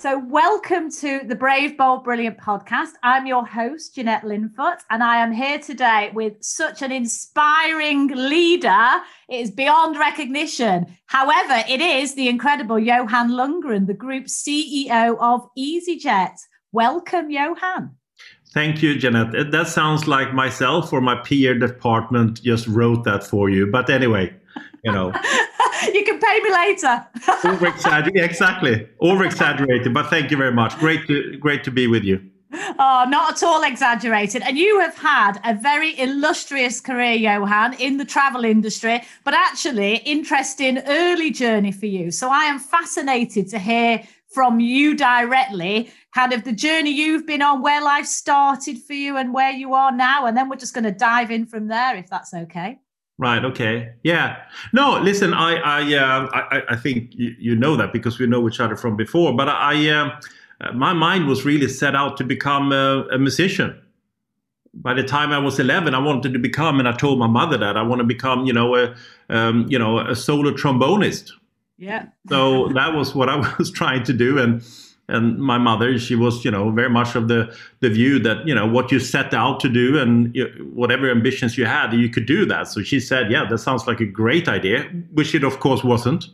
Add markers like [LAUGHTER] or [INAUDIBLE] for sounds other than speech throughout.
So, welcome to the Brave, Bold, Brilliant podcast. I'm your host, Jeanette Linfoot, and I am here today with such an inspiring leader. It is beyond recognition. However, it is the incredible Johan Lundgren, the group CEO of EasyJet. Welcome, Johan. Thank you, Jeanette. That sounds like myself or my PR department just wrote that for you. But anyway, you know. [LAUGHS] [LAUGHS] you can pay me later. [LAUGHS] Over exaggerated, exactly. Over exaggerated, but thank you very much. Great to great to be with you. Oh, not at all exaggerated. And you have had a very illustrious career, Johan, in the travel industry, but actually interesting early journey for you. So I am fascinated to hear from you directly, kind of the journey you've been on, where life started for you and where you are now. And then we're just going to dive in from there, if that's okay. Right. Okay. Yeah. No. Listen. I. I. Uh, I, I. think you, you, know that because we know each other from before. But I. Uh, my mind was really set out to become a, a, musician. By the time I was 11, I wanted to become, and I told my mother that I want to become, you know, a, um, you know, a solo trombonist. Yeah. so that was what I [LAUGHS] was trying to do, and and my mother she was you know very much of the the view that you know what you set out to do and you, whatever ambitions you had you could do that. So she said yeah that sounds like a great idea which it of course wasn't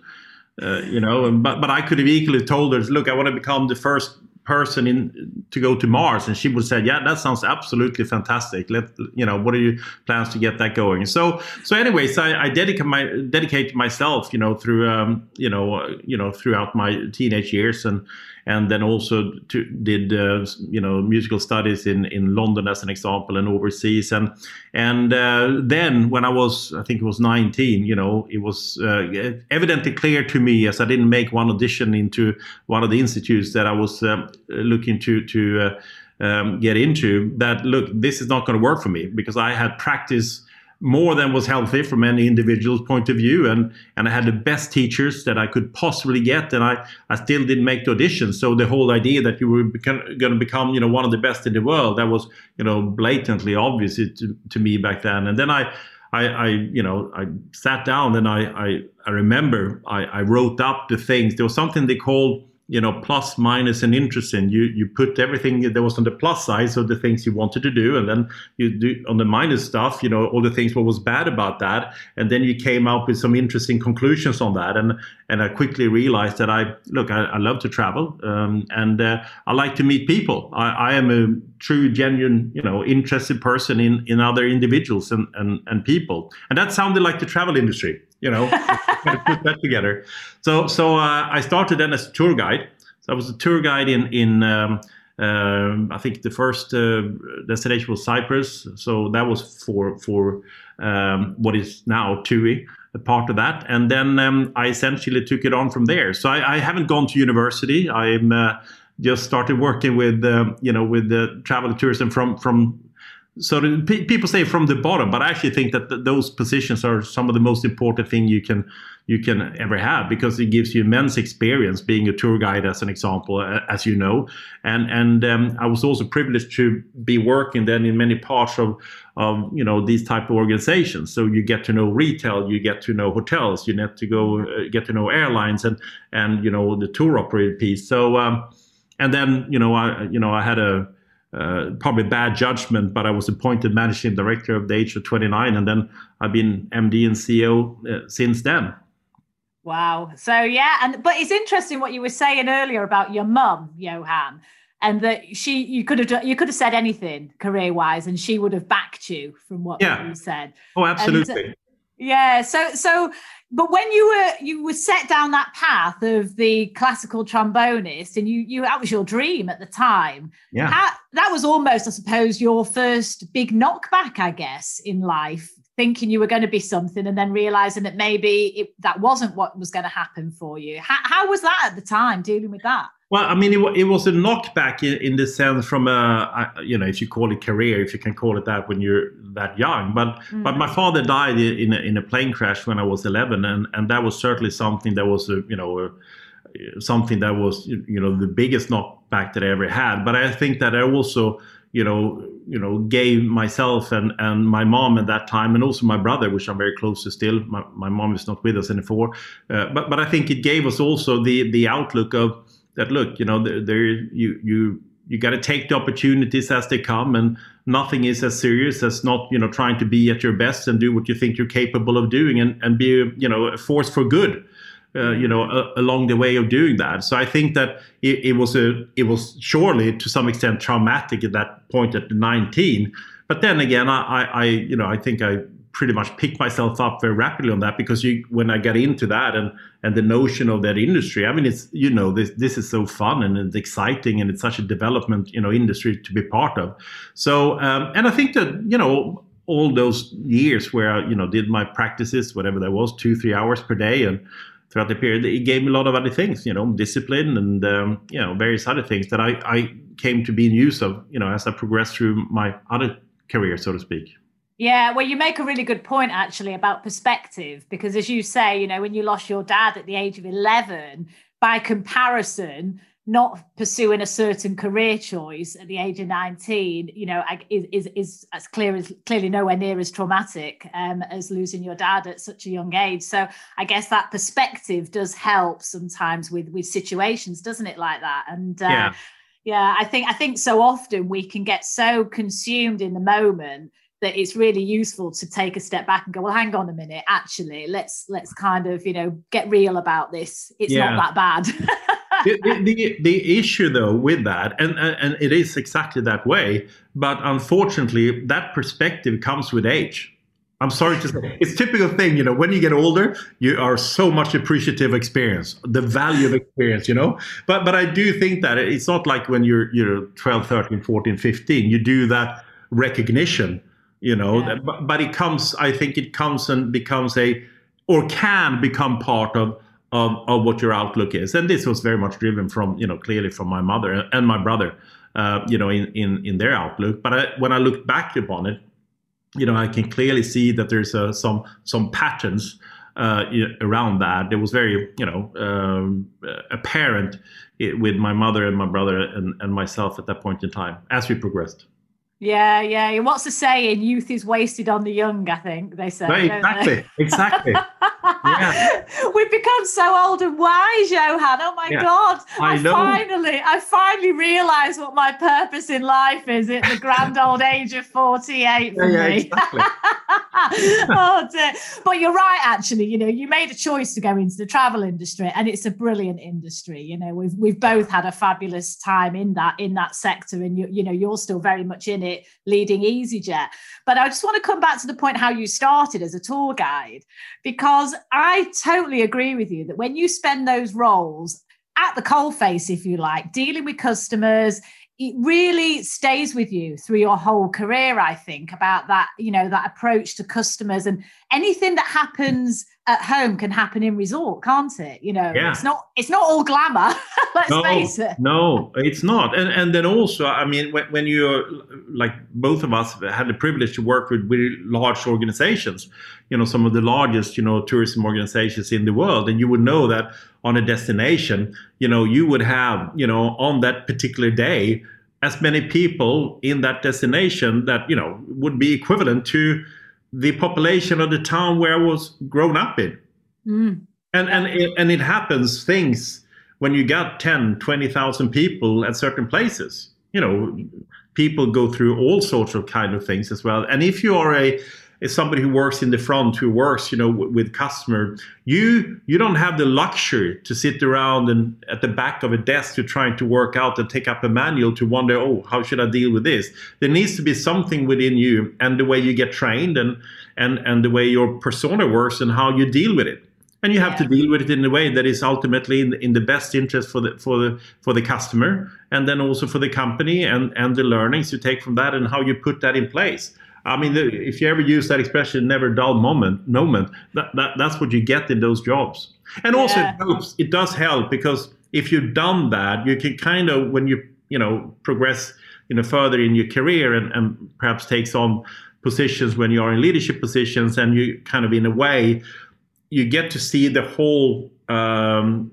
uh, you know but but I could have equally told her look I want to become the first person in to go to Mars and she would say yeah that sounds absolutely fantastic. Let you know what are your plans to get that going? So so anyways I, I dedicate my dedicate myself you know through um, you know uh, you know throughout my teenage years and and then also to, did uh, you know musical studies in in London as an example and overseas. And and uh, then when I was I think it was 19 you know it was uh, evidently clear to me as I didn't make one audition into one of the institutes that I was uh, looking to to uh, um, get into that look this is not going to work for me because I had practice more than was healthy from any individual's point of view and and I had the best teachers that I could possibly get and I I still didn't make the audition so the whole idea that you were going to become you know one of the best in the world that was you know blatantly obvious to, to me back then and then I I, I, you know, I sat down and I, I, I remember I, I wrote up the things. There was something they called you know plus minus and interest interesting you you put everything that was on the plus side so the things you wanted to do and then you do on the minus stuff you know all the things what was bad about that and then you came up with some interesting conclusions on that and and i quickly realized that i look i, I love to travel um, and uh, i like to meet people. I, I am a true genuine you know interested person in in other individuals and and, and people. And that sounded like the travel industry you know, put that together. So, so uh, I started then as a tour guide. So I was a tour guide in in um, uh, I think the first uh, destination was Cyprus. So that was for for um, what is now TUI, a part of that. And then um, I essentially took it on from there. So I, I haven't gone to university. I'm uh, just started working with um, you know with the travel tourism from from so the, people say from the bottom, but I actually think that th- those positions are some of the most important thing you can you can ever have because it gives you immense experience being a tour guide, as an example, as you know. And and um, I was also privileged to be working then in many parts of of you know these type of organizations. So you get to know retail, you get to know hotels, you get to go uh, get to know airlines and and you know the tour operator piece. So um, and then you know I you know I had a uh, probably bad judgment, but I was appointed managing director at the age of 29, and then I've been MD and CEO uh, since then. Wow. So yeah, and but it's interesting what you were saying earlier about your mum, Johan, and that she you could have you could have said anything career wise, and she would have backed you from what yeah. you said. Oh, absolutely. And, yeah. So so but when you were you were set down that path of the classical trombonist and you you that was your dream at the time yeah how, that was almost i suppose your first big knockback i guess in life thinking you were going to be something and then realizing that maybe it, that wasn't what was going to happen for you. How, how was that at the time dealing with that? Well, I mean, it, it was a knockback in, in the sense from a, you know, if you call it career, if you can call it that when you're that young. But mm. but my father died in a, in a plane crash when I was 11, and and that was certainly something that was a, you know a, something that was you know the biggest knockback that I ever had. But I think that I also you know you know gave myself and and my mom at that time and also my brother which i'm very close to still my, my mom is not with us anymore uh, but but i think it gave us also the the outlook of that look, you know, there, there you you you got to take the opportunities as they come, and nothing is as serious as not you know trying to be at your best and do what you think you're capable of doing, and and be you know a force for good. Uh, you know, uh, along the way of doing that. So I think that it, it, was a, it was surely to some extent traumatic at that point at 19. But then again, I, I, you know, I think I pretty much pick myself up very rapidly on that because you when I get into that and and the notion of that industry, I mean it's you know this this is so fun and it's exciting and it's such a development you know industry to be part of. So um, and I think that you know all those years where I you know did my practices whatever that was two three hours per day and throughout the period it gave me a lot of other things you know discipline and um, you know various other things that I I came to be in use of you know as I progressed through my other career so to speak. Yeah, well, you make a really good point actually about perspective, because as you say, you know, when you lost your dad at the age of 11, by comparison, not pursuing a certain career choice at the age of 19, you know, is, is, is as clear as clearly nowhere near as traumatic um, as losing your dad at such a young age. So I guess that perspective does help sometimes with with situations, doesn't it? Like that, and uh, yeah. yeah, I think I think so often we can get so consumed in the moment that it's really useful to take a step back and go well hang on a minute actually let's let's kind of you know get real about this. It's yeah. not that bad. The, [LAUGHS] the, the, issue though with that and, and it is exactly that way but unfortunately that perspective comes with age. I'm sorry to say it's typical thing you know when you get older you are so much appreciative of experience the value of experience you know? But but i do think that it's not like when you're you're 12 13 14 15 you do that recognition you know yeah. but, but it comes i think it comes and becomes a or can become part of of, of what your outlook is. And this was very much driven from you know clearly from my mother and my brother uh, you know in, in in their outlook. But I, when i look back upon it you know i can clearly see that there's uh, some some patterns uh, around that. It was very you know um, apparent with my mother and my brother and, and myself at that point in time as we progressed yeah, yeah. What's the saying? Youth is wasted on the young, I think they say. Exactly, they? exactly. yeah. [LAUGHS] We've become so old and wise, Johan. Oh my yeah. God. I, I finally, I finally realised what my purpose in life is at the grand old age of 48 for yeah, me. Exactly. [LAUGHS] oh dear. But you're right, actually. You know, you made a choice to go into the travel industry and it's a brilliant industry. You know, we've we've both had a fabulous time in that in that sector. And you, you know, you're still very much in it leading EasyJet. But I just want to come back to the point how you started as a tour guide, because I totally agree with you that when you spend those roles at the coalface, if you like, dealing with customers, it really stays with you through your whole career i think about that you know that approach to customers and anything that happens at home can happen in resort can't it? You know yeah. it's not it's not all glamour [LAUGHS] let's no, face it. no it's not. And and then also i mean when, when you're like both of us had the privilege to work with really large organizations you know some of the largest you know tourism organizations in the world and you would know that on a destination you know you would have you know on that particular day as many people in that destination that you know would be equivalent to the population of the town where I was grown up in. Mm. And and it, and it happens things when you got 10, 20,000 people at certain places. You know, people go through all sorts of kind of things as well. And if you are a is somebody who works in the front who works you know w- with customer you you don't have the luxury to sit around and at the back of a desk to trying to work out and take up a manual to wonder oh how should i deal with this? There needs to be something within you and the way you get trained and and and the way your persona works and how you deal with it. And you have yeah. to deal with it in a way that is ultimately in, in the best interest for the for the for the customer and then also for the company and and the learnings you take from that and how you put that in place I mean, if you ever use that expression, never dull moment, moment, that, that, that's what you get in those jobs. And also yeah. it helps, it does help because if you've done that, you can kind of, when you, you know, progress, you know, further in your career and, and perhaps takes on positions when you are in leadership positions and you kind of in a way, you get to see the whole um,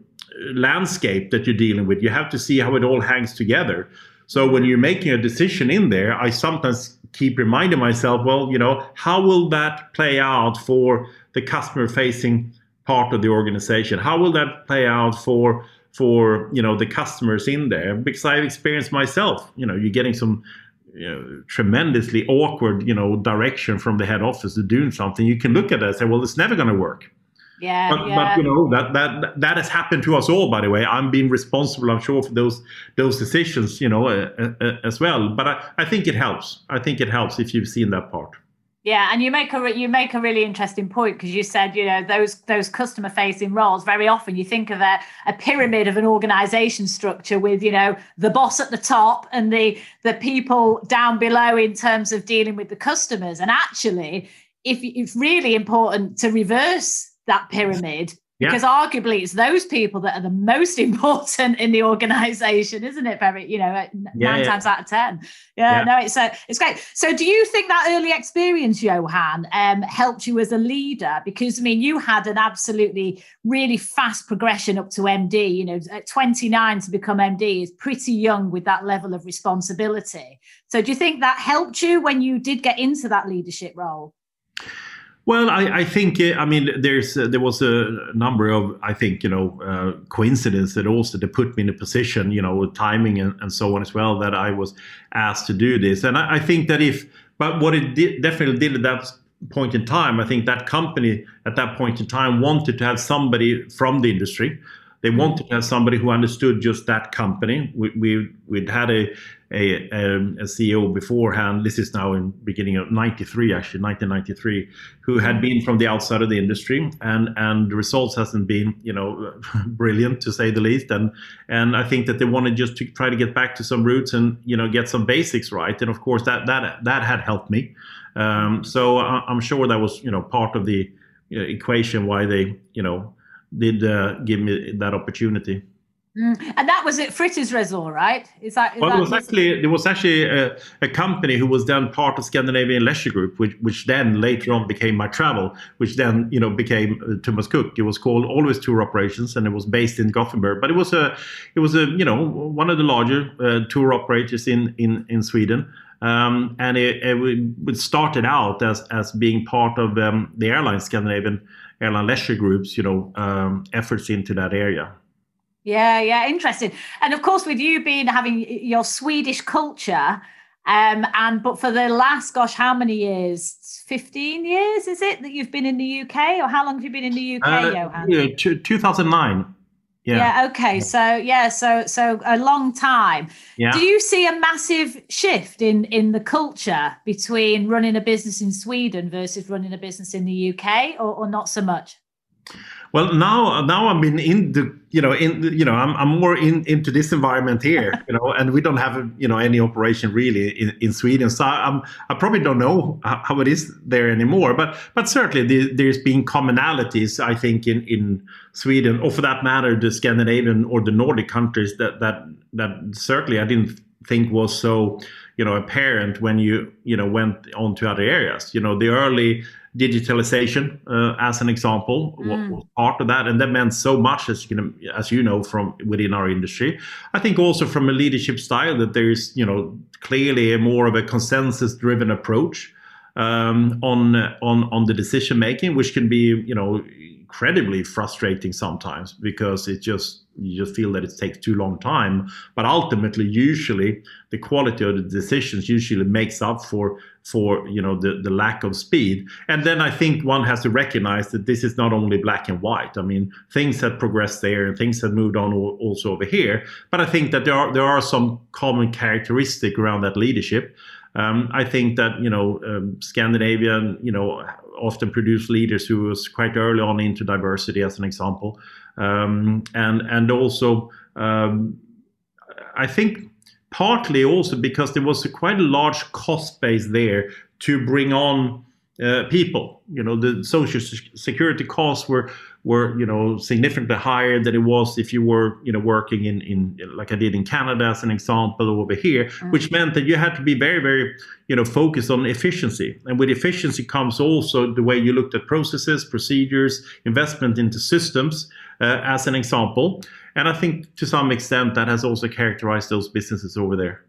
landscape that you're dealing with. You have to see how it all hangs together. So when you're making a decision in there, I sometimes keep reminding myself, well, you know, how will that play out for the customer facing part of the organization? How will that play out for for you know the customers in there? Because I've experienced myself, you know, you're getting some you know, tremendously awkward, you know, direction from the head office to doing something. You can look at it and say, well, it's never going to work. Yeah, but, yeah. but you know that that that has happened to us all. By the way, I'm being responsible. I'm sure for those those decisions, you know, uh, uh, as well. But I, I think it helps. I think it helps if you've seen that part. Yeah, and you make a you make a really interesting point because you said you know those those customer facing roles very often you think of a, a pyramid of an organization structure with you know the boss at the top and the the people down below in terms of dealing with the customers and actually if it's really important to reverse that pyramid yeah. because arguably it's those people that are the most [LAUGHS] important in the organization isn't it very you know yeah, nine yeah. times out of ten. Yeah, no it's uh, it's great. So do you think that early experience johan um, helped you as a leader? Because i mean you had an absolutely really fast progression up to md you know at 29 to become md is pretty young with that level of responsibility. So do you think that helped you when you did get into that leadership role well, I, I think uh, I mean there's uh, there was a number of I think you know uh, coincidences that also that put me in a position you know timing and, and so on as well that I was asked to do this, and I, I think that if but what it definitely did at that point in time, I think that company at that point in time wanted to have somebody from the industry they wanted to have somebody who understood just that company. We, we would had a, a, a CEO beforehand. This is now in beginning of '93, actually 1993, who had been from the outside of the industry, and and the results hasn't been you know [LAUGHS] brilliant to say the least. And and I think that they wanted just to try to get back to some roots and you know get some basics right. And of course that that that had helped me. Um, so I'm sure that was you know part of the equation why they you know did uh, give me that opportunity. Mm. And that was at Fritidsresor, right? Is that? Is well, that it was actually there was actually a, a, company who was then part of Scandinavian Leisure Group, which which then later on became MyTravel, which then you know became uh, Thomas Cook. It was called Always Tour Operations, and it was based in Gothenburg. But it was a it was a you know one of the larger uh, tour operators in in in Sweden. Um, and it, it, started out as as being part of um, the airline Scandinavian airline leisure groups, you know, um, efforts into that area. Yeah, yeah, interesting. And of course, with you being having your Swedish culture, um, and but for the last, gosh, how many years? Fifteen years is it that you've been in the UK, or how long have you been in the UK, uh, Johan? Yeah, two thousand nine. Yeah. yeah. Okay. So yeah. So so a long time. Yeah. Do you see a massive shift in in the culture between running a business in Sweden versus running a business in the UK, or, or not so much? Well, now now I'm in, in the you know in you know I'm, I'm more in into this environment here [LAUGHS] you know and we don't have you know any operation really in, in Sweden. So I'm I probably don't know how it is there anymore but but certainly the, there's been commonalities I think in in Sweden or for that matter the Scandinavian or the Nordic countries that that that certainly I didn't think was so you know apparent when you you know went on to other areas. You know the early digitalization uh, as an example mm. was part of that. And that meant so much as you can as you know from within our industry. I think also from a leadership style that there's you know clearly a more of a consensus driven approach um, on on on the decision making which can be you know incredibly frustrating sometimes because it just you just feel that it takes too long time. But ultimately usually the quality of the decisions usually makes up for for you know the, the lack of speed. And then i think one has to recognize that this is not only black and white. I mean things have progressed there and things have moved on also over here. But i think that there are there are some common characteristic around that leadership. Um, I think that you know um, Scandinavian, you know, often produce leaders who was quite early on into diversity, as an example, um, and and also um, I think partly also because there was a quite a large cost base there to bring on uh, people. You know, the social security costs were were you know significantly higher than it was if you were you know working in in like I did in Canada as an example over here, mm-hmm. which meant that you had to be very very you know focused on efficiency. And with efficiency comes also the way you looked at processes, procedures, investment into systems, uh, as an example. And I think to some extent that has also characterized those businesses over there.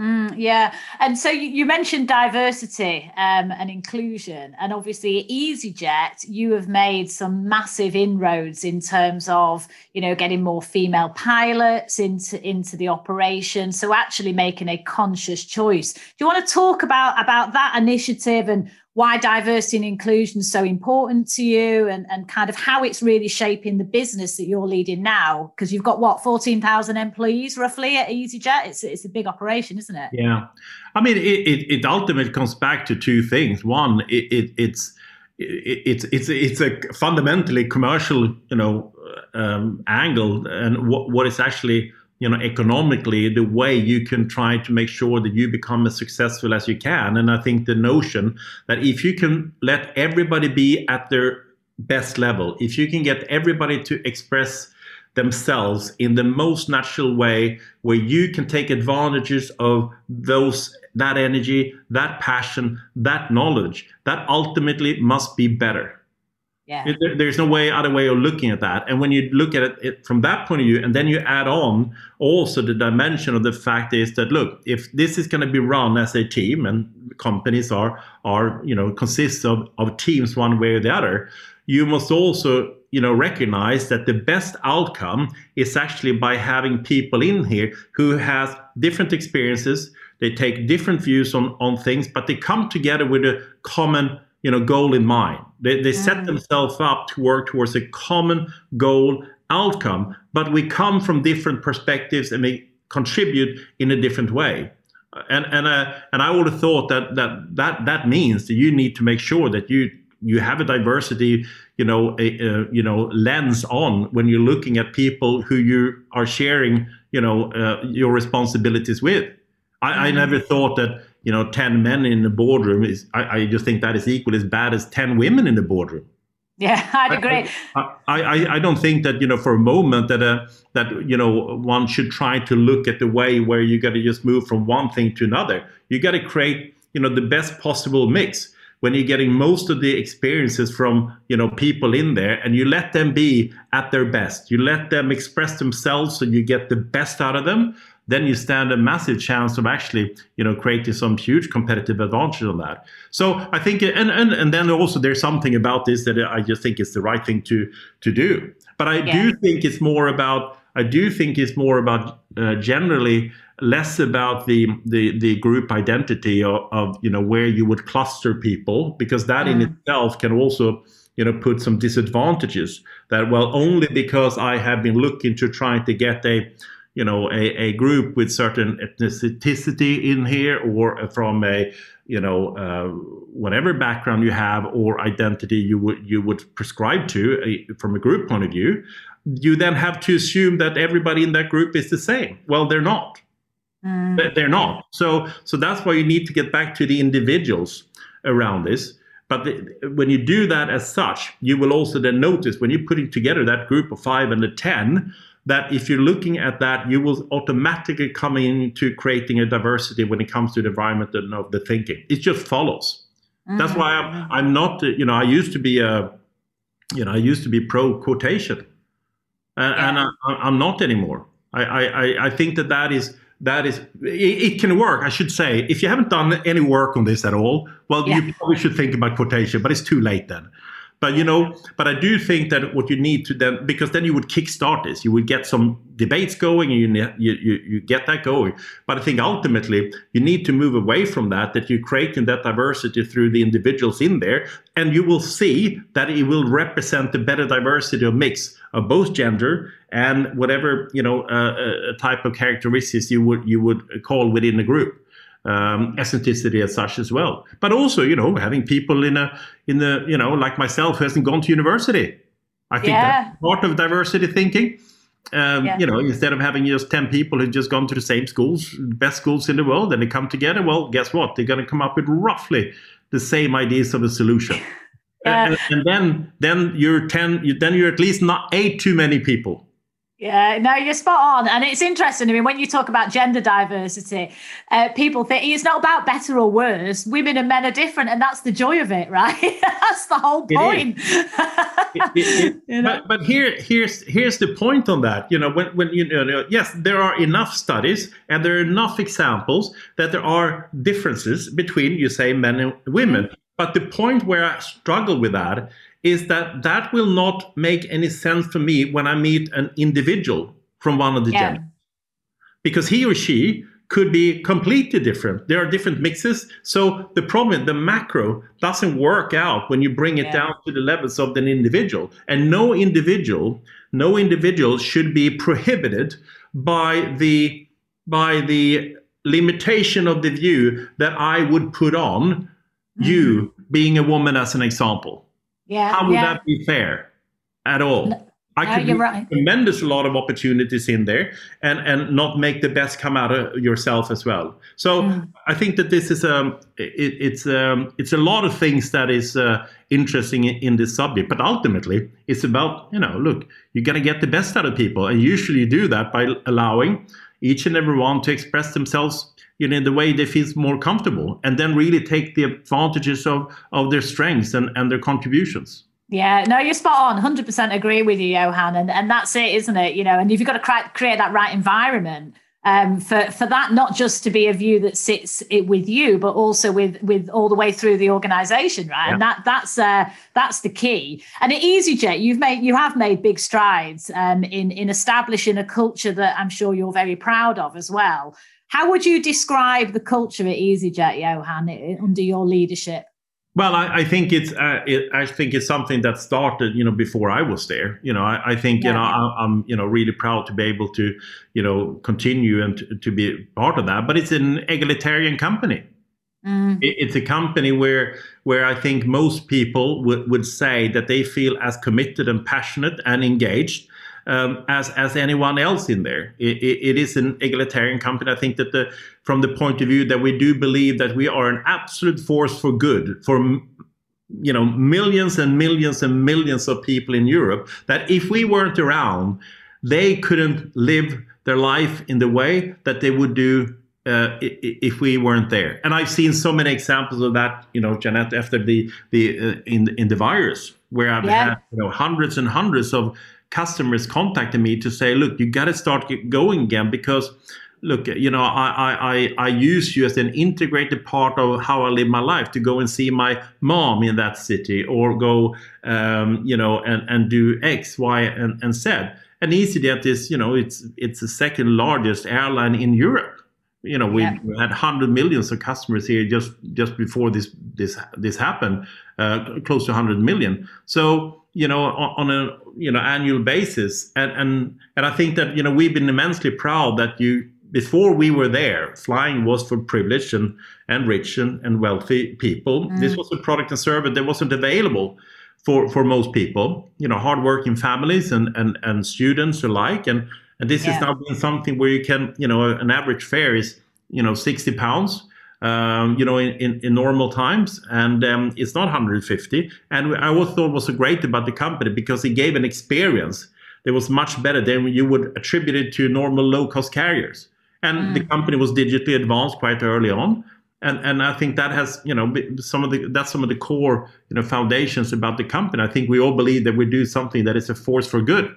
Mm, yeah. And so you, you mentioned diversity um, and inclusion. And obviously, EasyJet, you have made some massive inroads in terms of, you know, getting more female pilots into, into the operation. So actually making a conscious choice. Do you want to talk about, about that initiative and why diversity and inclusion is so important to you and, and kind of how it's really shaping the business that you're leading now. Because you've got what 14,000 employees roughly at EasyJet? It's, it's a big operation isn't it? Yeah. I mean it, it, it ultimately comes back to two things. One it, it it's it's it's it's a fundamentally commercial you know um, angle and what what is actually you know economically the way you can try to make sure that you become as successful as you can. And i think the notion that if you can let everybody be at their best level if you can get everybody to express themselves in the most natural way where you can take advantages of those that energy that passion that knowledge that ultimately must be better yeah. There, there's no way other way of looking at that. And when you look at it, it, from that point of view, and then you add on also the dimension of the fact is that look, if this is going to be run as a team, and companies are are you know consists of of teams one way or the other, you must also you know recognize that the best outcome is actually by having people in here who has different experiences they take different views on on things but they come together with a common you know goal in mind. They, they set mm. themselves up to work towards a common goal outcome, but we come from different perspectives and we contribute in a different way. And and uh, and I would have thought that that that that means that you need to make sure that you you have a diversity, you know, a, a you know lens on when you're looking at people who you are sharing, you know, uh, your responsibilities with. I, I mm. never thought that you know, 10 men in the boardroom is, I, I just think that is equally as bad as 10 women in the boardroom. Yeah, [LAUGHS] I'd agree. I, I, I don't think that, you know, for a moment that, uh, that, you know, one should try to look at the way where you got to just move from one thing to another. You got to create, you know, the best possible mix when you're getting most of the experiences from you know people in there and you let them be at their best you let them express themselves so you get the best out of them then you stand a massive chance of actually, you know, creating some huge competitive advantage on that. So I think, and and and then also there's something about this that I just think is the right thing to to do. But I yeah. do think it's more about. I do think it's more about uh, generally less about the, the the group identity of, of, you know where you would cluster people because that mm. in itself can also you know put some disadvantages that well only because I have been looking to trying to get a you know a, a group with certain ethnicity in here or from a you know uh, whatever background you have or identity you would you would prescribe to a, from a group point of view you then have to assume that everybody in that group is the same. Well they're not. Mm. they're not. So so that's why you need to get back to the individuals around this. But the, when you do that as such you will also then notice when you're putting together that group of five and the ten that if you're looking at that, you will automatically come into creating a diversity when it comes to the environment and of the thinking. It just follows. Mm-hmm. That's why I'm, mm-hmm. I'm not, you know, I used to be a, you know, I used to be pro quotation, and, yeah. and I, am not anymore. I, I, I think that that is that is it, it, can work. I should say, if you haven't done any work on this at all, well, yeah. you probably should think about quotation, but it's too late then. But you know, but I do think that what you need to then, because then you would kickstart this, you would get some debates going, and you you you get that going. But I think ultimately you need to move away from that. That you're creating that diversity through the individuals in there, and you will see that it will represent a better diversity of mix of both gender and whatever you know uh, uh, type of characteristics you would you would call within the group um, eccentricity as such as well. But also, you know, having people in a in the you know like myself who hasn't gone to university. I think yeah. that's part of diversity thinking. Um, yeah. You know, instead of having just 10 people who just gone to the same schools, best schools in the world, and they come together, well, guess what? They're going to come up with roughly the same ideas of a solution. [LAUGHS] and, and, then then you're 10 then you're at least not eight too many people yeah, no, you're spot on. And it's interesting. I mean, when you talk about gender diversity, uh, people think it's not about better or worse. Women and men are different, and that's the joy of it, [LAUGHS] right? that's the whole point. it, it, [LAUGHS] you know? But, but here, here's here's the point on that. You know, when when you know, yes, there are enough studies and there are enough examples that there are differences between, you say, men and women. Mm-hmm. But the point where I struggle with that is that that will not make any sense for me when I meet an individual from one of the yeah. genders. Because he or she could be completely different. There are different mixes. So the problem, the macro doesn't work out when you bring it yeah. down to the levels of an individual. And no individual, no individual should be prohibited by the by the limitation of the view that I would put on mm-hmm. you being a woman as an example. Yeah. How would yeah. that be fair at all? No, I could you're right. tremendous lot of opportunities in there and and not make the best come out of yourself as well. So mm. I think that this is um it, it's um it's a lot of things that is uh, interesting in, in, this subject, but ultimately it's about you know look you got to get the best out of people, and usually you do that by allowing each and every one to express themselves you know, in the way they feel more comfortable and then really take the advantages of, of their strengths and, and their contributions. Yeah, no, you're spot on. 100% agree with you, Johan. And, and that's it, isn't it? You know, and if you've got to cre- create that right environment um, for, for that, not just to be a view that sits it with you, but also with, with all the way through the organization, right? Yeah. And that, that's, uh, that's the key. And at EasyJet, you've made, you have made big strides um, in, in establishing a culture that I'm sure you're very proud of as well. How would you describe the culture at EasyJet, Johan, under your leadership? Well, I, I think it's uh, it, I think it's something that started, you know, before I was there. You know, I, I think yeah. you know I, am you know really proud to be able to you know continue and to, to be part of that. But it's an egalitarian company. Mm. It, it's a company where where I think most people would, would say that they feel as committed and passionate and engaged um, as as anyone else in there. It, it, it is an egalitarian company. I think that the from the point of view that we do believe that we are an absolute force for good for you know millions and millions and millions of people in Europe. That if we weren't around, they couldn't live their life in the way that they would do uh, if we weren't there. And I've seen so many examples of that, you know, Jeanette, after the the uh, in in the virus, where I've yeah. had you know hundreds and hundreds of customers contacting me to say, look, you got to start going again because look, you know, I, I, I use you as an integrated part of how I live my life to go and see my mom in that city or go, um, you know, and, and do X, Y, and, and Z. And EasyJet is, you know, it's it's the second largest airline in Europe. You know, we yeah. had hundred millions of customers here just just before this this this happened, uh, close to hundred million. So you know on, on, a you know annual basis and and and I think that you know we've been immensely proud that you before we were there flying was for privileged and, and rich and, and wealthy people mm. this was a product and service that wasn't available for for most people you know hardworking families and and, and students alike and and this yeah. has now been something where you can you know an average fare is you know 60 pounds um, you know, in, in, in, normal times, and um, it's not 150. And I also thought was so great about the company because it gave an experience that was much better than you would attribute it to normal low-cost carriers. And mm. the company was digitally advanced quite early on, and and I think that has you know some of the that's some of the core you know foundations about the company. I think we all believe that we do something that is a force for good.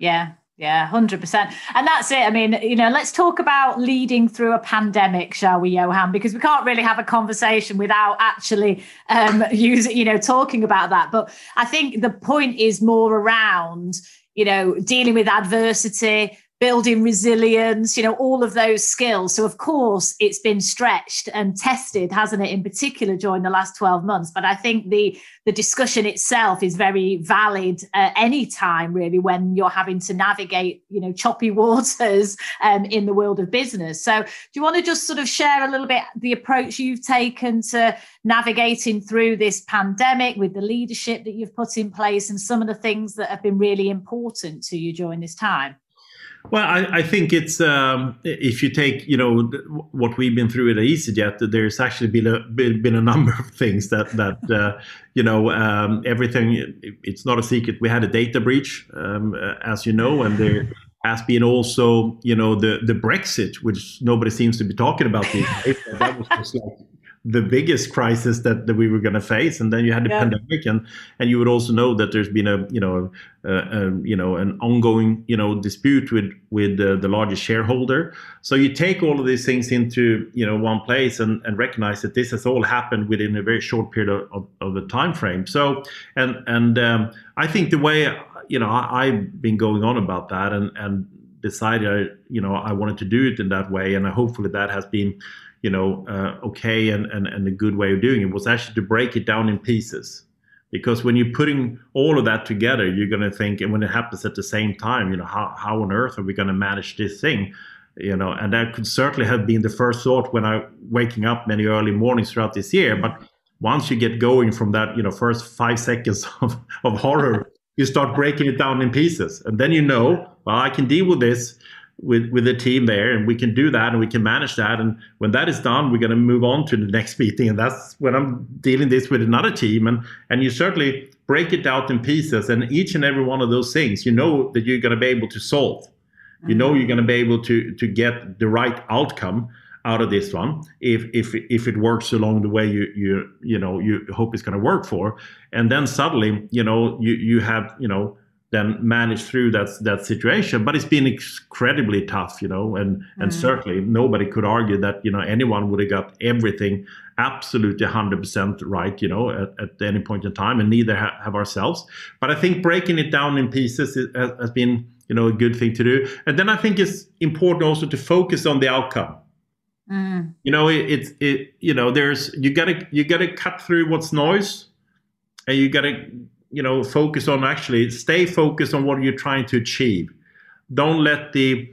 Yeah, yeah, 100%. And that's it. I mean, you know, let's talk about leading through a pandemic, shall we, Johan? Because we can't really have a conversation without actually um, [LAUGHS] using, you know, talking about that. But I think the point is more around, you know, dealing with adversity, building resilience, you know, all of those skills. So, of course, it's been stretched and tested, hasn't it, in particular during the last 12 months. But I think the, the discussion itself is very valid at any time, really, when you're having to navigate, you know, choppy [LAUGHS] waters um, in the world of business. So, do you want to just sort of share a little bit the approach you've taken to navigating through this pandemic with the leadership that you've put in place and some of the things that have been really important to you during this time? Well, I, I think it's um, if you take you know what we've been through at EasyJet, there's actually been a been, a number of [LAUGHS] things that that uh, you know um, everything. It's not a secret. We had a data breach, um, uh, as you know, and there has been also you know the the Brexit, which nobody seems to be talking about that was just like the biggest crisis that, that we were going to face and then you had the yeah. pandemic and and you would also know that there's been a you know a, a, you know an ongoing you know dispute with with uh, the largest shareholder so you take all of these things into you know one place and, and recognize that this has all happened within a very short period of, of, of a time frame so and and um, i think the way you know I, i've been going on about that and and decided I, you know i wanted to do it in that way and hopefully that has been you know, uh, okay and, and, and a good way of doing it was actually to break it down in pieces. Because when you're putting all of that together, you're going to think, and when it happens at the same time, you know, how, how on earth are we going to manage this thing? You know, and that could certainly have been the first thought when I waking up many early mornings throughout this year. But once you get going from that, you know, first five seconds [LAUGHS] of, of horror, you start breaking it down in pieces. And then you know, well, I can deal with this with with the team there and we can do that and we can manage that. And when that is done we're going to move on to the next [LAUGHS] meeting and that's when i'm dealing this with another team. And and you certainly break it out in pieces and each and every one of those things you know that you're going to be able to solve. You know you're going to be able to to get the right outcome out of this one if if if it works along the way you you you know you hope it's going to work for. And then suddenly you know you you have you know then manage through that that situation. But it's been incredibly tough, you know, and and mm. certainly nobody could argue that you know anyone would have got everything absolutely 100% right, you know, at, at any point in time, and neither ha- have ourselves. But I think breaking it down in pieces is, has, has been you know a good thing to do. And then I think it's important also to focus on the outcome. Mm. You know, it, it's it you know there's you gotta you gotta cut through what's noise, and you gotta you know focus on actually stay focused on what you're trying to achieve. Don't let the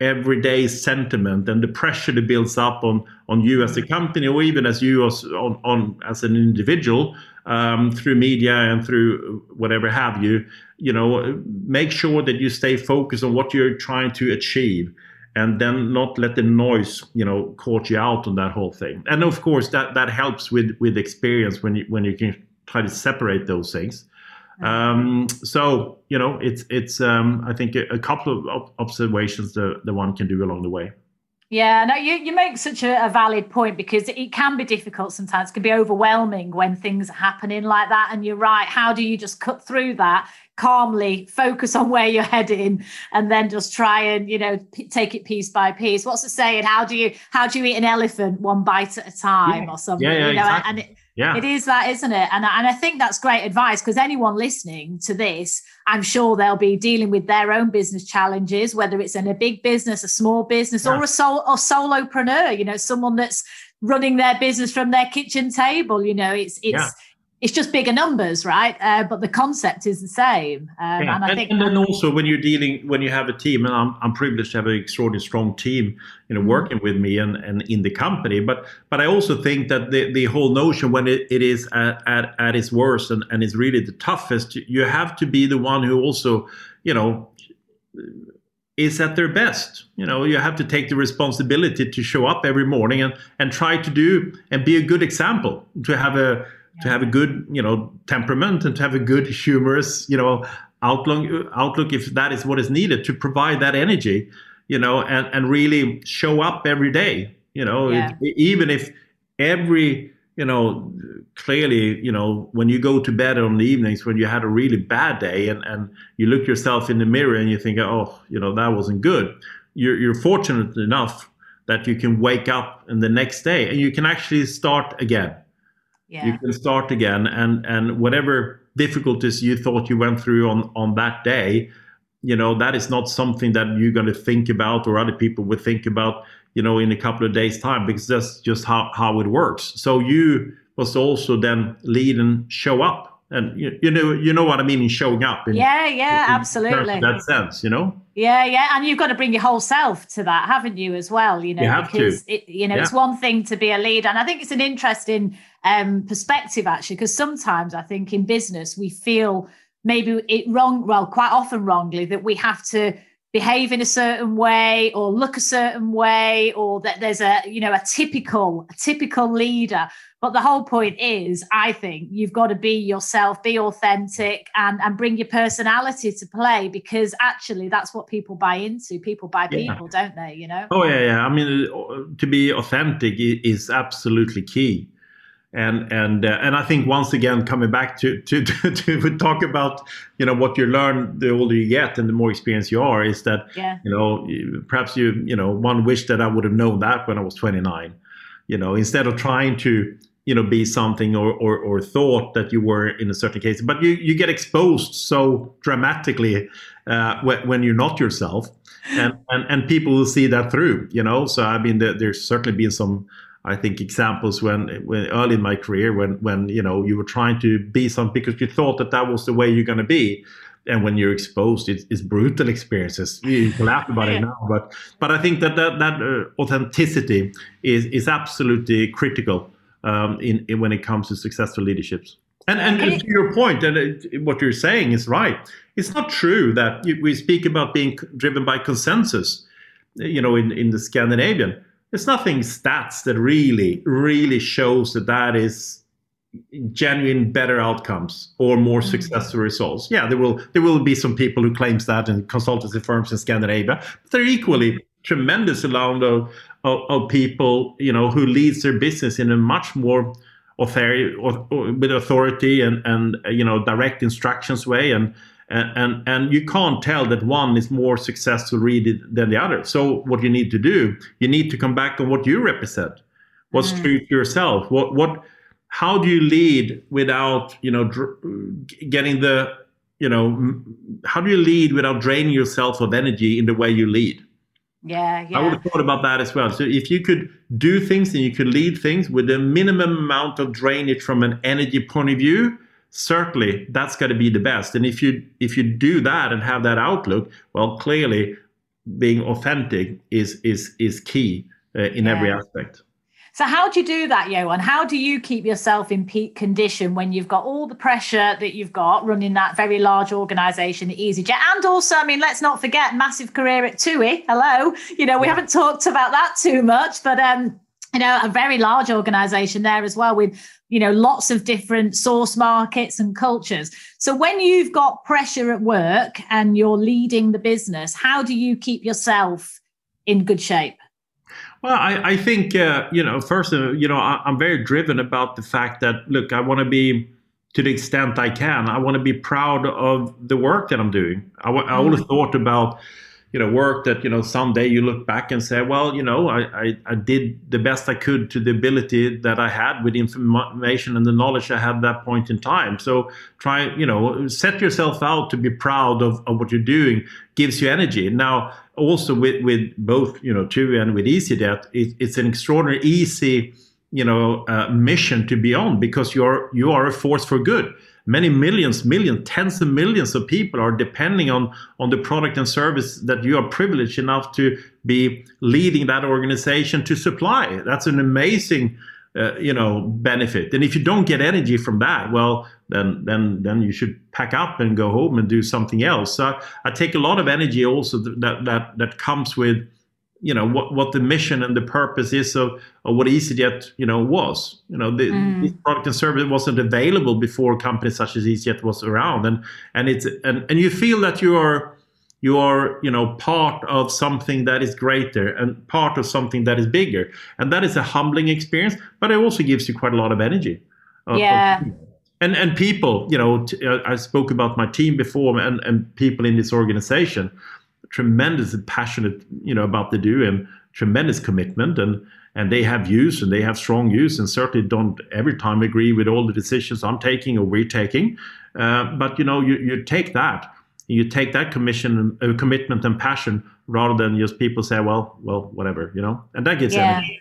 everyday sentiment and the pressure that builds up on on you as a company or even as you as on, on as an individual um, through media and through whatever have you you know make sure that you stay focused on what you're trying to achieve and then not let the noise you know caught you out on that whole thing. And of course that that helps with with experience when you when you can try to separate those things. Um, so you know, it's it's um, I think a, a couple of observations that the one can do along the way. Yeah, no, you, you make such a, a, valid point because it can be difficult sometimes. It can be overwhelming when things are happening like that. And you're right. How do you just cut through that calmly, focus on where you're heading, and then just try and you know p- take it piece by piece? What's the saying? How do you how do you eat an elephant one bite at a time yeah. or something? Yeah, yeah, you know, exactly. and it, yeah. It is that, isn't it? And, and I think that's great advice because anyone listening to this, I'm sure they'll be dealing with their own business challenges, whether it's in a big business, a small business, yeah. or a sol- or solopreneur, you know, someone that's running their business from their kitchen table. You know, it's it's yeah it's just bigger numbers, right? Uh, but the concept is the same. Um, yeah. and I think, and then also when you're dealing, when you have a team, and I'm, I'm privileged to have an extraordinarily strong team, you know, mm-hmm. working with me and, and in the company. But but I also think that the, the whole notion when it, it is at, at, at its worst and, and is really the toughest, you have to be the one who also, you know, is at their best. You know, you have to take the responsibility to show up every morning and, and try to do and be a good example, to have a to have a good you know temperament and to have a good humorous you know outlook outlook if that is what is needed to provide that energy you know and and really show up every day you know yeah. it, even if every you know clearly you know when you go to bed on the evenings when you had a really bad day and and you look yourself in the mirror and you think oh you know that wasn't good you're, you're fortunate enough that you can wake up in the next day and you can actually start again yeah. you can start again. And and whatever difficulties you thought you went through on on that day you know that is not something that you're going to think about or other people would think about you know in a couple of days time because that's just how how it works. So you must also then lead and show up and you, you know you know what I mean in showing up. In, yeah, yeah, in, absolutely. In that sense, you know. Yeah, yeah, and you've got to bring your whole self to that, haven't you, as well? You know, you because it, you know yeah. it's one thing to be a leader, and I think it's an interesting um, perspective actually, because sometimes I think in business we feel maybe it wrong, well, quite often wrongly, that we have to behave in a certain way or look a certain way or that there's a you know a typical a typical leader. But the whole point is i think you've got to be yourself be authentic and and bring your personality to play because actually that's what people buy into. People buy yeah. people don't they you know? Oh yeah yeah. I mean uh, to be authentic is absolutely key and and uh, and I think once again coming back to, to [LAUGHS] to to talk about you know what you learn the older you get and the more experience you are is that yeah. you know perhaps you you know one wish that I would have known that when I was 29 you know instead of trying to you know be something or, or or thought that you were in a certain case but you you get exposed so dramatically uh, when, when you're not yourself and, and and people will see that through you know so I mean there, there's certainly been some I think examples when, when early in my career when when you know you were trying to be something because you thought that that was the way you're going to be, and when you're exposed, it's, it's brutal experiences. You can laugh about it now, but but I think that that, that uh, authenticity is is absolutely critical um, in, in, when it comes to successful leaderships. And and to your point, and it, what you're saying is right. It's not true that you, we speak about being driven by consensus. You know, in in the Scandinavian there's nothing stats that really really shows that that is genuine better outcomes or more mm-hmm. successful results. Yeah there will there will be some people who claims that in consultancy firms in scandinavia. But there are equally tremendous amount of, of, of people you know who leads their business in a much more authority with authority and and you know direct instructions way. And and, and, and you can't tell that one is more successful really than the other. So what you need to do, you need to come back on what you represent. What's mm. true to yourself? What what? How do you lead without you know dr- getting the you know how do you lead without draining yourself of energy in the way you lead? Yeah, yeah. I would have thought about that as well. So if you could do things and you could lead things with a minimum amount of drainage from an energy point of view, certainly that's got to be the best. And if you if you do that and have that outlook well clearly being authentic is is is key uh, in yeah. every aspect. So how do you do that johan? How do you keep yourself in peak condition when you've got all the pressure that you've got running that very large organization easyjet and also i mean let's not forget massive career at tui. Hello. You know we haven't talked about that too much but um you know a very large organization there as well with you know lots of different source markets and cultures. So when you've got pressure at work and you're leading the business how do you keep yourself in good shape? Well i, I think uh, you know first uh, you know I, i'm very driven about the fact that look i want to be to the extent i can i want to be proud of the work that i'm doing. I, I always mm. thought about you know work that you know someday you look back and say well you know I, I, I did the best i could to the ability that i had with information and the knowledge i had at that point in time. So try you know set yourself out to be proud of, of what you're doing gives you energy. Now also with with both you know TUI and with easyjet it, it's an extraordinary easy you know uh, mission to be on because you're you are a force for good many millions, millions, tens of millions of people are depending on on the product and service that you are privileged enough to be leading that organization to supply. That's an amazing. Uh, you know benefit and if you don't get energy from that well then then then you should pack up and go home and do something else so i take a lot of energy also that that that comes with you know what what the mission and the purpose is of, of what EasyJet you know was. You know, the mm. this product and service wasn't available before companies such as EasyJet was around, and and it's and and you feel that you are you are you know part of something that is greater and part of something that is bigger, and that is a humbling experience, but it also gives you quite a lot of energy. Yeah. and and people, you know, t- uh, I spoke about my team before, and and people in this organization tremendous passionate, you know, about the do and tremendous commitment and and they have views and they have strong views and certainly don't every time agree with all the decisions I'm taking or we're taking. Uh, but you know, you, you take that, you take that commission, uh, commitment and passion rather than just people say, well, well, whatever, you know, and that gets yeah. energy.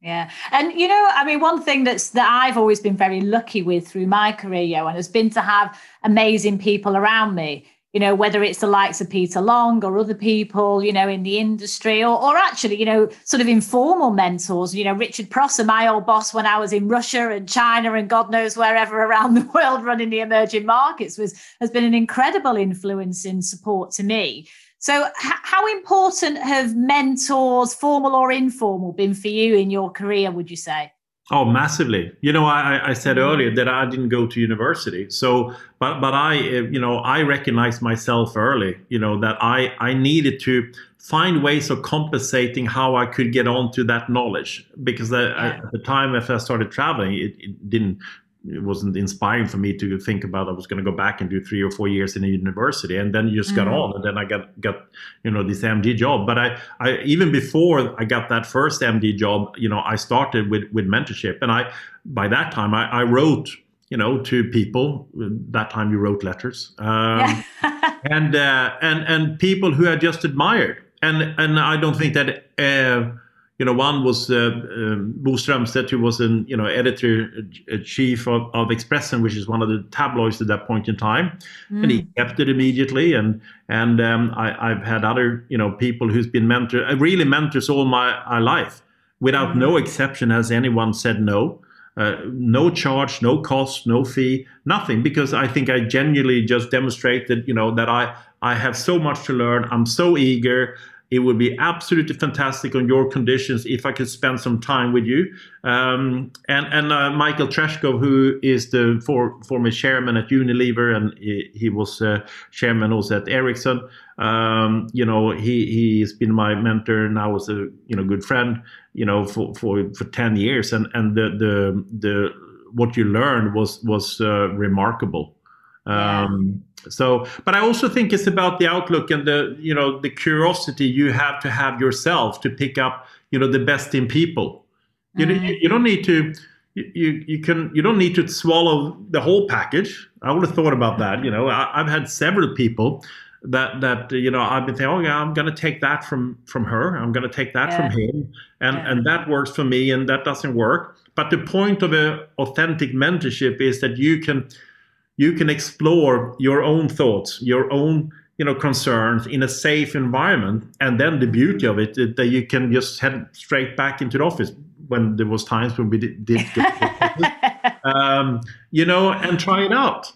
Yeah. And you know, I mean, one thing that's that I've always been very lucky with through my career, Johan, has been to have amazing people around me you know, whether it's the likes of Peter Long or other people, you know, in the industry, or, or actually, you know, sort of informal mentors. You know, Richard Prosser, my old boss when I was in Russia and China and God knows wherever around the [LAUGHS] world running the emerging markets, was has been an incredible influence in support to me. So, h- how important have mentors, formal or informal, been for you in your career? Would you say? Oh, massively. You know, I, I said mm-hmm. earlier that I didn't go to university. So, but but I, you know, I recognized myself early. You know that I I needed to find ways of compensating how I could get onto that knowledge because yeah. at the time after I started traveling, it, it didn't it wasn't inspiring for me to think about I was going to go back and do three or four years in a university and then you just mm got on and then I got got you know this MD job. But I, I even before I got that first MD job you know I started with with mentorship. And I by that time I, I wrote you know to people. That time you wrote letters. Um, [LAUGHS] and uh, and and people who I just admired. And and I don't think that uh, you know, one was uh, um, Bo Strömstedt, who was an you know editor uh, chief of, of Expressen, which is one of the tabloids at that point in time, mm. and he mm. kept it immediately. And and um, I, have had other you know people who's been mentor, uh, really mentors all my, my life, without mm. no exception has anyone said no. Uh, no charge, no cost, no fee, nothing, because I think I genuinely just demonstrated, you know, that I I have so much to learn. I'm so eager. It would be absolutely fantastic on your conditions if I could spend some time with you. Um, and and uh, Michael Treschow, who is the for, former chairman at Unilever, and he, he was uh, chairman also at Ericsson. Um, you know, he he's been my mentor now as a you know good friend. You know, for for, for ten years, and and the the the what you learned was was uh, remarkable. Um, so, but I also think it's about the outlook and the you know the curiosity you have to have yourself to pick up you know the best in people. You mm-hmm. you, you don't need to. You, you can you don't need to swallow the whole package. I would have thought about that. You know, I, have had several people that that you know I've been thinking, oh yeah, I'm going to take that from from her. I'm going to take that yeah. from him, and yeah. and that works for me, and that doesn't work. But the point of a authentic mentorship is that you can you can explore your own thoughts, your own you know concerns in a safe environment, and then the beauty of it is that you can just head straight back into the office when there was times when we did, did get [LAUGHS] [LAUGHS] um, you know, and try it out.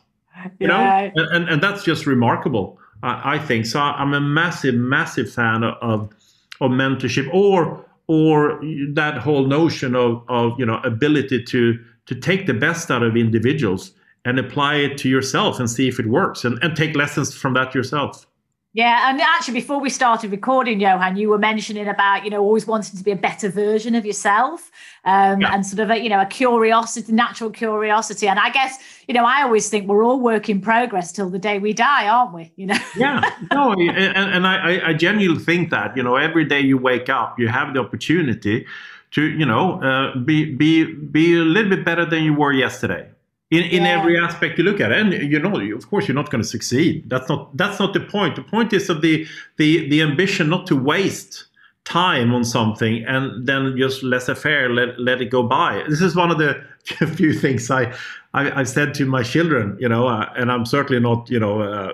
You yeah. know, and, and, and that's just remarkable. I, I think so. I'm a massive, massive fan of of mentorship or or that whole notion of, of you know ability to to take the best out of individuals and apply it to yourself and see if it works and, and take lessons from that yourself. Yeah, and actually, before we started recording, Johan, you were mentioning about you know always wanting to be a better version of yourself, um, yeah. and sort of a, you know a curiosity, natural curiosity. And I guess you know I always think we're all work in progress till the day we die, aren't we? You know. yeah. No, [LAUGHS] and, and I, I genuinely think that you know every day you wake up, you have the opportunity to you know uh, be be be a little bit better than you were yesterday in, in yeah. every aspect you look at it. and you know of course you're not going to succeed that's not that's not the point the point is of the the the ambition not to waste time on something and then just laissez-faire let, let it go by this is one of the [LAUGHS] few things i, I have said to my children you know uh, and i'm certainly not you know uh,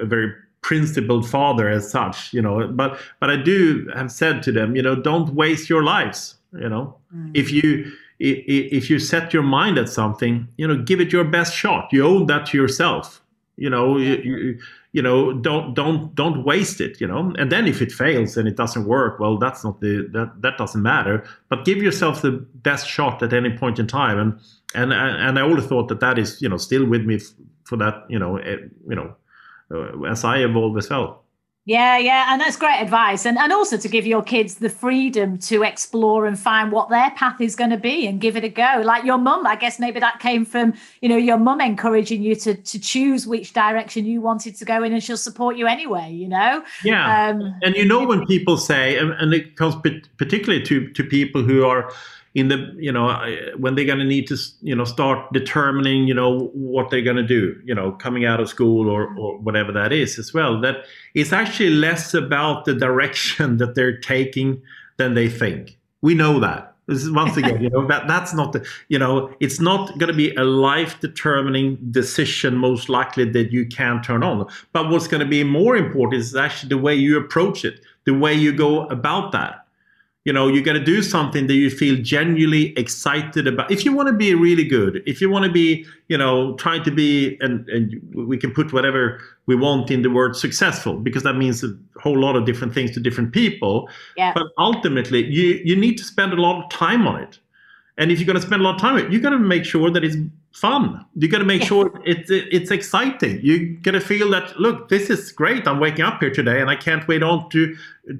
a very principled father as such you know but but i do have said to them you know don't waste your lives you know mm. if you if you set your mind at something, you know, give it your best shot. You owe that to yourself. You know, you, you, you, know, don't don't don't waste it. You know, and then if it fails and it doesn't work, well, that's not the that that doesn't matter. But give yourself the best shot at any point in time. And and and I always thought that that is you know still with me for that you know eh, you know uh, as I evolve as well. Yeah, yeah, and that's great advice, and and also to give your kids the freedom to explore and find what their path is going to be and give it a go. Like your mum, I guess maybe that came from you know your mum encouraging you to to choose which direction you wanted to go in, and she'll support you anyway. You know. Yeah, um, and you know when people say, and it comes particularly to to people who are in the you know when they're going to need to you know start determining you know what they're going to do you know coming out of school or, mm-hmm. or whatever that is as well that it's actually less about the direction [LAUGHS] that they're taking than they think. We know that. This is once again you know that that's not the you know it's not going to be a life determining decision most likely that you can turn on. But what's going to be more important is actually the way you approach it the way you go about that you know you got to do something that you feel genuinely excited about. If you want to be really good if you want to be you know trying to be and, and we can put whatever we want in the word successful because that means a whole lot of different things to different people. Yeah. but ultimately you you need to spend a lot of time on it. And if you're going to spend a lot of time on it you got to make sure that it's fun. You got to make sure it's it's exciting. You got to feel that look this is great. I'm waking up here today and i can't wait on to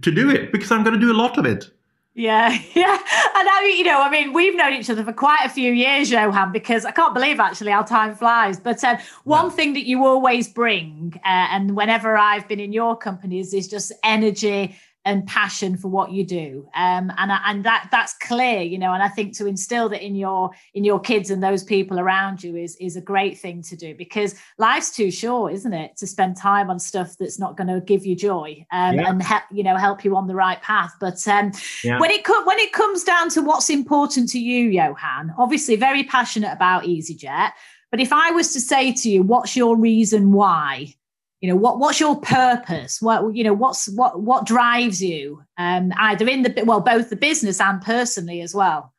to do it because i'm going to do a lot of it yeah, [LAUGHS] yeah. And I mean, you know, I mean, we've known each other for quite a few years, Johan, because I can't believe actually how time flies. But uh, one yeah. thing that you always bring, uh, and whenever I've been in your companies, is just energy and passion for what you do um, and and that that's clear you know and i think to instill that in your in your kids and those people around you is is a great thing to do because life's too short isn't it to spend time on stuff that's not going to give you joy um, yeah. and help you know help you on the right path but um, yeah. when it co- when it comes down to what's important to you johan obviously very passionate about easyjet but if i was to say to you what's your reason why you know what what's your purpose? What you know what's what what drives you? Um either in the well both the business and personally as well.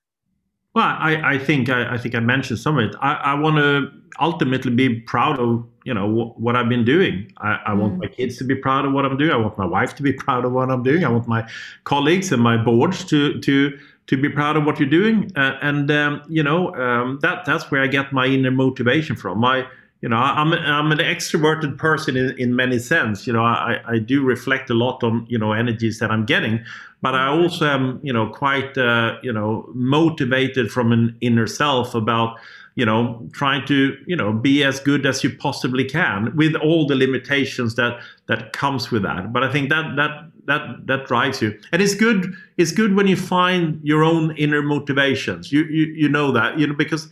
Well i i think i, I think i mentioned some of it. I, I want to ultimately be proud of you know w- what i've been doing. I, I mm. want my kids to be proud of what i'm doing. I want my wife to be [LAUGHS] proud of what i'm doing. I want my colleagues and my boards to to to be proud of what you're doing. Uh, and um, you know um, that that's where i get my inner motivation from. My you know, I'm I'm an extroverted person in, in many sense. You know, I, I do reflect a lot on you know energies that I'm getting, but I also am you know quite uh, you know motivated from an inner self about you know trying to you know be as good as you possibly can with all the limitations that that comes with that. But I think that that that that drives you, and it's good. It's good when you find your own inner motivations. You you you know that you know because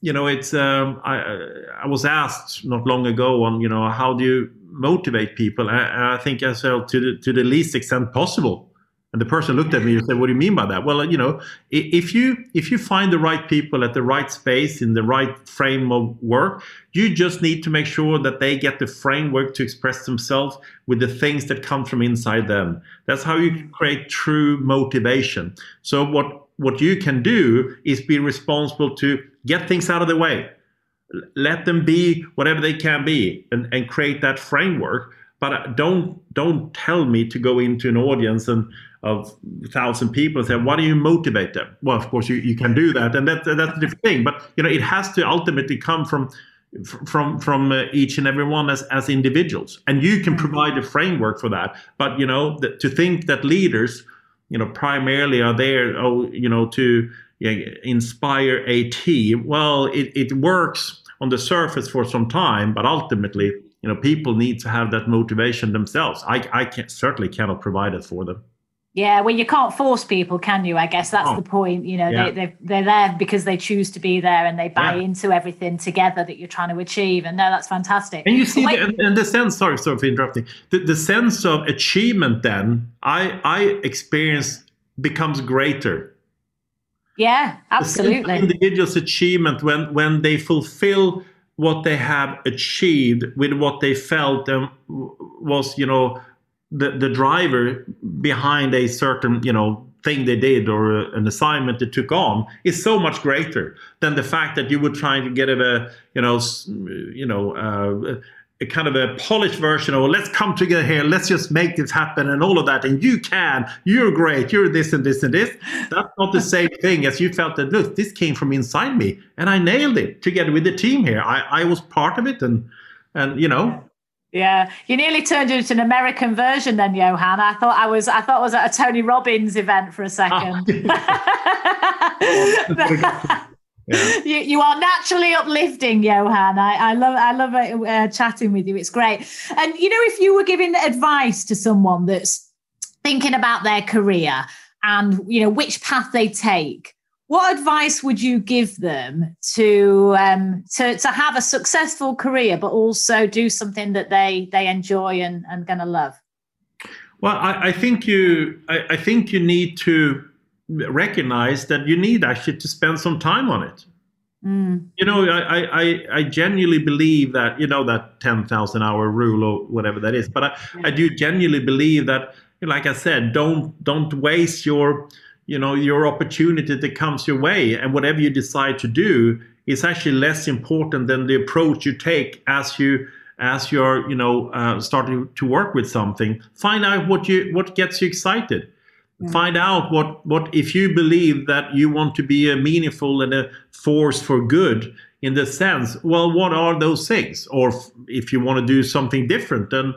you know, it's um, I I was asked not long ago on you know how do you motivate people, and I, think I said to the to the least extent possible. And the person looked at me and said, "What do you mean by that?" Well, you know, if you if you find the right people at the right space in the right frame of work, you just need to make sure that they get the framework to express themselves with the things that come from inside them. That's how you create true motivation. So what what you can do is be responsible to get things out of the way. Let them be whatever they can be and, and create that framework. But don't don't tell me to go into an audience and of a thousand people and say why do you motivate them? Well of course you, you can do that and that, that's a different thing. But you know it has to ultimately come from from from uh, each and every one as as individuals. And you can mm-hmm. provide a framework for that. But you know that, to think that leaders you know primarily are there oh you know to inspire a team well it, it works on the surface for some time but ultimately you know people need to have that motivation themselves i i can, certainly cannot provide it for them yeah, well, you can't force people, can you? I guess that's oh, the point. You know, yeah. they, they are there because they choose to be there and they buy yeah. into everything together that you're trying to achieve. And no, that's fantastic. And you see, the, and the sense. Sorry, sorry for interrupting. The, the sense of achievement, then I I experience becomes greater. Yeah, absolutely. individual's achievement when when they fulfill what they have achieved with what they felt and was, you know the, the driver behind a certain you know thing they did or an assignment they took on is so much greater than the fact that you were trying to get a you know you know uh, a kind of a polished version of let's come together here. Let's just make this happen and all of that. And you can. You're great. You're this and this and this. That's not the same thing as you felt that look this came from inside me and i nailed it together with the team here. I, I was part of it and and you know. Yeah, you nearly turned it into an American version then, Johan. I thought I was I thought I was at a Tony Robbins event for a second. Ah. [LAUGHS] [LAUGHS] [LAUGHS] yeah. [LAUGHS] you, you are naturally uplifting, Johan. I, I love I love uh, chatting with you. It's great. And you know, if you were giving advice to someone that's thinking about their career and you know which path they take, what advice would you give them to um, to to have a successful career, but also do something that they they enjoy and and going to love? Well, I, I think you I, I, think you need to recognize that you need actually to spend some time on it. Mm. You know, I, I I genuinely believe that you know that ten thousand hour rule or whatever that is, but I, yeah. I do genuinely believe that, like I said, don't don't waste your you know your opportunity that comes your way and whatever you decide to do is actually less important than the approach you take as you as you're you know uh, starting to work with something find out what you what gets you excited mm. find out what what if you believe that you want to be a meaningful and a force for good in the sense well what are those things or if you want to do something different then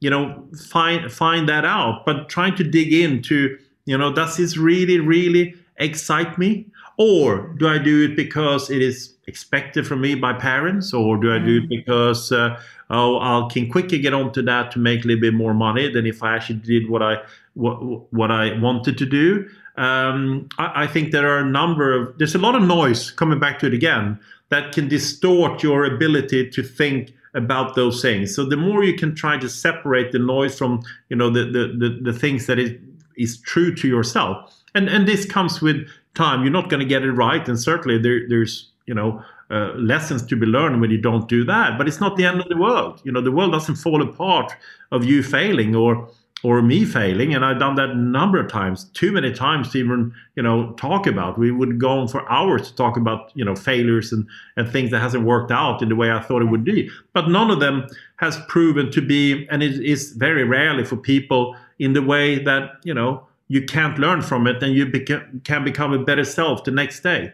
you know find find that out but trying to dig into you know does this really really excite me or do i do it because it is expected from me by parents or do i do it mm. because uh, oh, I can quickly get onto that to make a little bit more money than if I actually did what I what, what I wanted to do. Um, I, I, think there are a number of there's a lot of noise coming back to it again that can distort your ability to think about those things. So the more you can try to separate the noise from you know the the the, the things that is is true to yourself, and and this comes with time. You're not going to get it right, and certainly there, there's you know uh, lessons to be learned when you don't do that. But it's not the end of the world. You know, the world doesn't fall apart of you failing or or me failing. And I've done that a number of times, too many times to even you know talk about. We would go on for hours to talk about you know failures and and things that hasn't worked out in the way I thought it would be. But none of them has proven to be, and it is very rarely for people in the way that you know you can't learn from it and you beca- can become a better self the next day.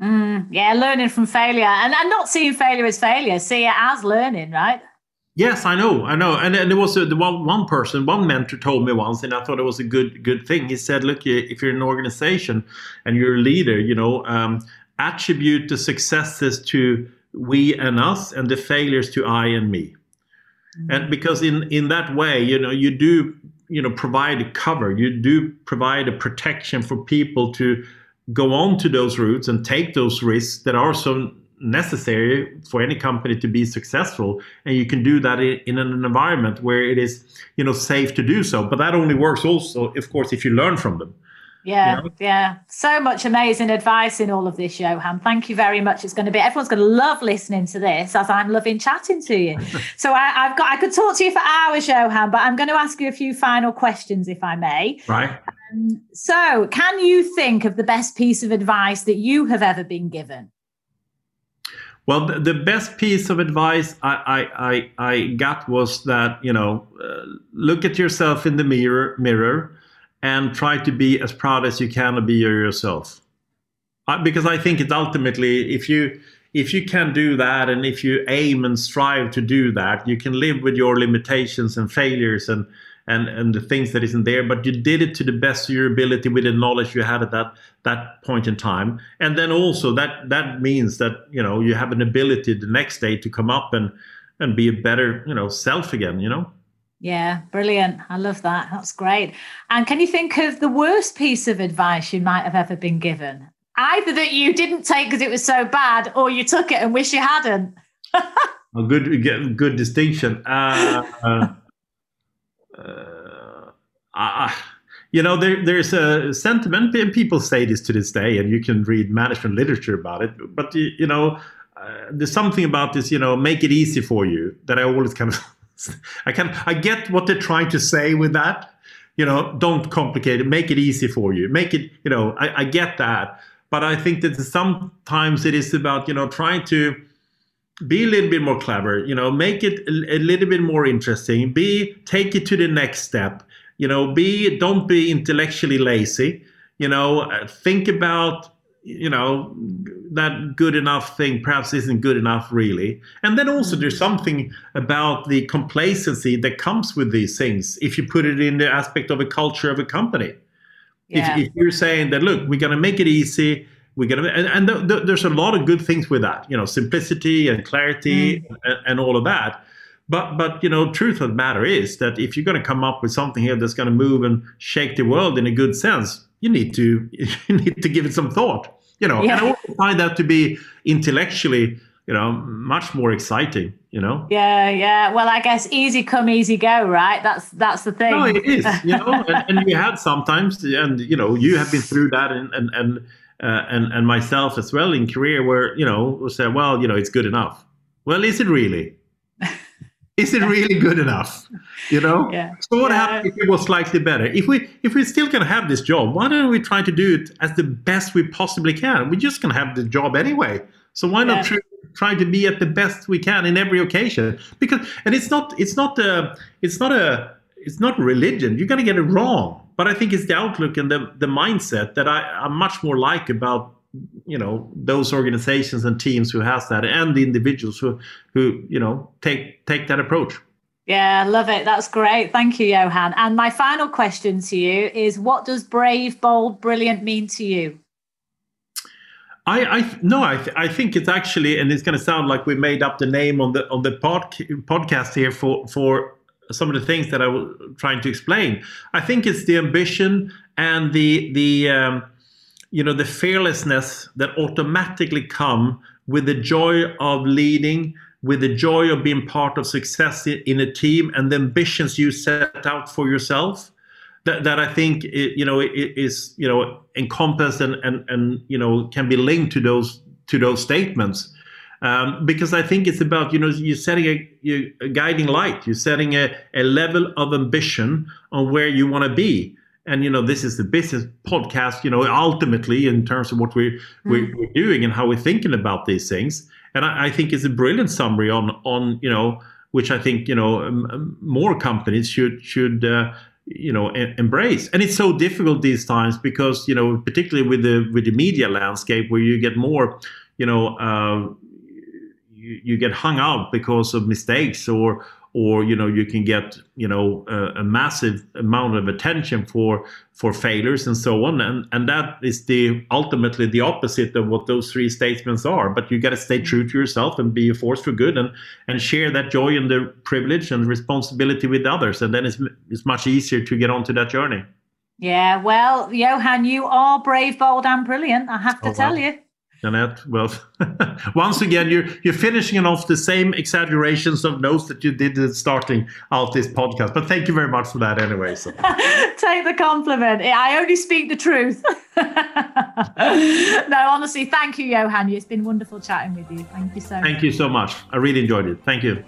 Mm, yeah, learning from failure and, and not seeing failure as failure, see it as learning, right? Yes, I know, I know, and, and there was a, the one one person, one mentor told me once, and I thought it was a good good thing. He said, "Look, if you're an organization and you're a leader, you know, um, attribute the successes to we and us, and the failures to I and me." Mm-hmm. And because in in that way, you know, you do you know provide a cover, you do provide a protection for people to go on to those routes and take those risks that are so necessary for any company to be successful and you can do that in, an environment where it is you know safe to do so but that only works also of course if you learn from them. Yeah you know? yeah. So much amazing advice in all of this johan. Thank you very much. It's going to be everyone's going to love listening to this as i'm loving chatting to you. [LAUGHS] So I, have got i could talk to you for hours johan but i'm going to ask you a few final questions if i may. Right. Um, so, can you think of the best piece of advice that you have ever been given? Well, the, the best piece of advice I, I, I, I got was that, you know, uh, look at yourself in the mirror, mirror and try to be as proud as you can to be yourself. Because I think it's ultimately, if you, if you can do that and if you aim and strive to do that, you can live with your limitations and failures and, and and the things that isn't there but you did it to the best of your ability with the knowledge you had at that that point in time. And then also that that means that you know you have an ability the next day to come up and and be a better you know self again you know? Yeah brilliant. I love that. That's great. And can you think of the worst piece of advice you might have ever been given? Either that you didn't take because it was so bad or you took it and wish you hadn't. [LAUGHS] A good good distinction. Uh, uh, uh, you know, there, there's a sentiment, people say this to this day, and you can read management literature about it. But, you know, uh, there's something about this, you know, make it easy for you that I always kind of, [LAUGHS] I can, I get what they're trying to say with that. You know, don't complicate it, make it easy for you. Make it, you know, I, I get that. But I think that sometimes it is about, you know, trying to, be a little bit more clever you know make it a, little bit more interesting. Be take it to the next step. You know be don't be intellectually lazy. You know uh, think about you know that good enough thing perhaps isn't good enough really. And then also there's something about the complacency that comes with these things if you put it in the aspect of a culture of a company. Yeah. if, if you're saying that look we're going to make it easy we're gonna and, and th- th- there's a lot of good things with that you know simplicity and clarity mm. and, and, all of that. But but you know truth of the matter is that if you're going to come up with something here that's going to move and shake the world in a good sense you need to [LAUGHS] you need to give it some thought you know. Yeah. and i find that to be intellectually you know much more exciting you know? Yeah yeah. Well i guess easy come easy go right? That's that's the thing. No it is you know? [LAUGHS] And, and you had sometimes and you know you have been through that and and, and uh, and and myself as well in career where you know we say well you know it's good enough well is it really [LAUGHS] is it really good enough you know. Yeah. So what Yeah. happens if it was slightly better? If we if we still can have this job, why don't we try to do it as the best we possibly can? We're just gonna have the job anyway. So why not Yeah. try, try to be at the best we can in every occasion? Because and it's not it's not a it's not a it's not religion. You're gonna get it wrong. But I think it's the outlook and the the mindset that I, I much more like about you know those organizations and teams who has that and the individuals who who you know take take that approach. Yeah, love it. That's great. Thank you, Johan. And my final question to you is what does brave, bold, brilliant mean to you? I, I no, I, th- I think it's actually, and it's going to sound like we made up the name on the on the pod, podcast here for for some of the things that I was trying to explain. I think it's the ambition and the the um, you know the fearlessness that automatically come with the joy of leading, with the joy of being part of success in, a team, and the ambitions you set out for yourself that, that I think it, you know it, is you know encompassed and, and and you know can be linked to those to those statements um, because I think it's about you know you're setting a, you a guiding light. You're setting a, a level of ambition on where you want to be. And you know this is the business podcast you know ultimately in terms of what we we're, we're doing and how we're thinking about these things. And I, I think it's a brilliant summary on on you know which I think you know um, more companies should should uh, you know e- embrace. And it's so difficult these times because you know particularly with the with the media landscape where you get more you know uh, you, you get hung out because of mistakes or or you know you can get you know a, a massive amount of attention for for failures and so on and and that is the ultimately the opposite of what those three statements are but you got to stay true to yourself and be a force for good and and share that joy and the privilege and responsibility with others and then it's it's much easier to get onto that journey Yeah, well, Johan, you are brave, bold, and brilliant. I have to Oh, tell wow. you. Jeanette, well, [LAUGHS] once again, you're you're finishing off the same exaggerations of notes that you did at starting out this podcast. But thank you very much for that, anyway. So. [LAUGHS] Take the compliment. I only speak the truth. [LAUGHS] no, honestly, thank you, Johan. It's been wonderful chatting with you. Thank you so much. Thank you so much. I really enjoyed it. Thank you.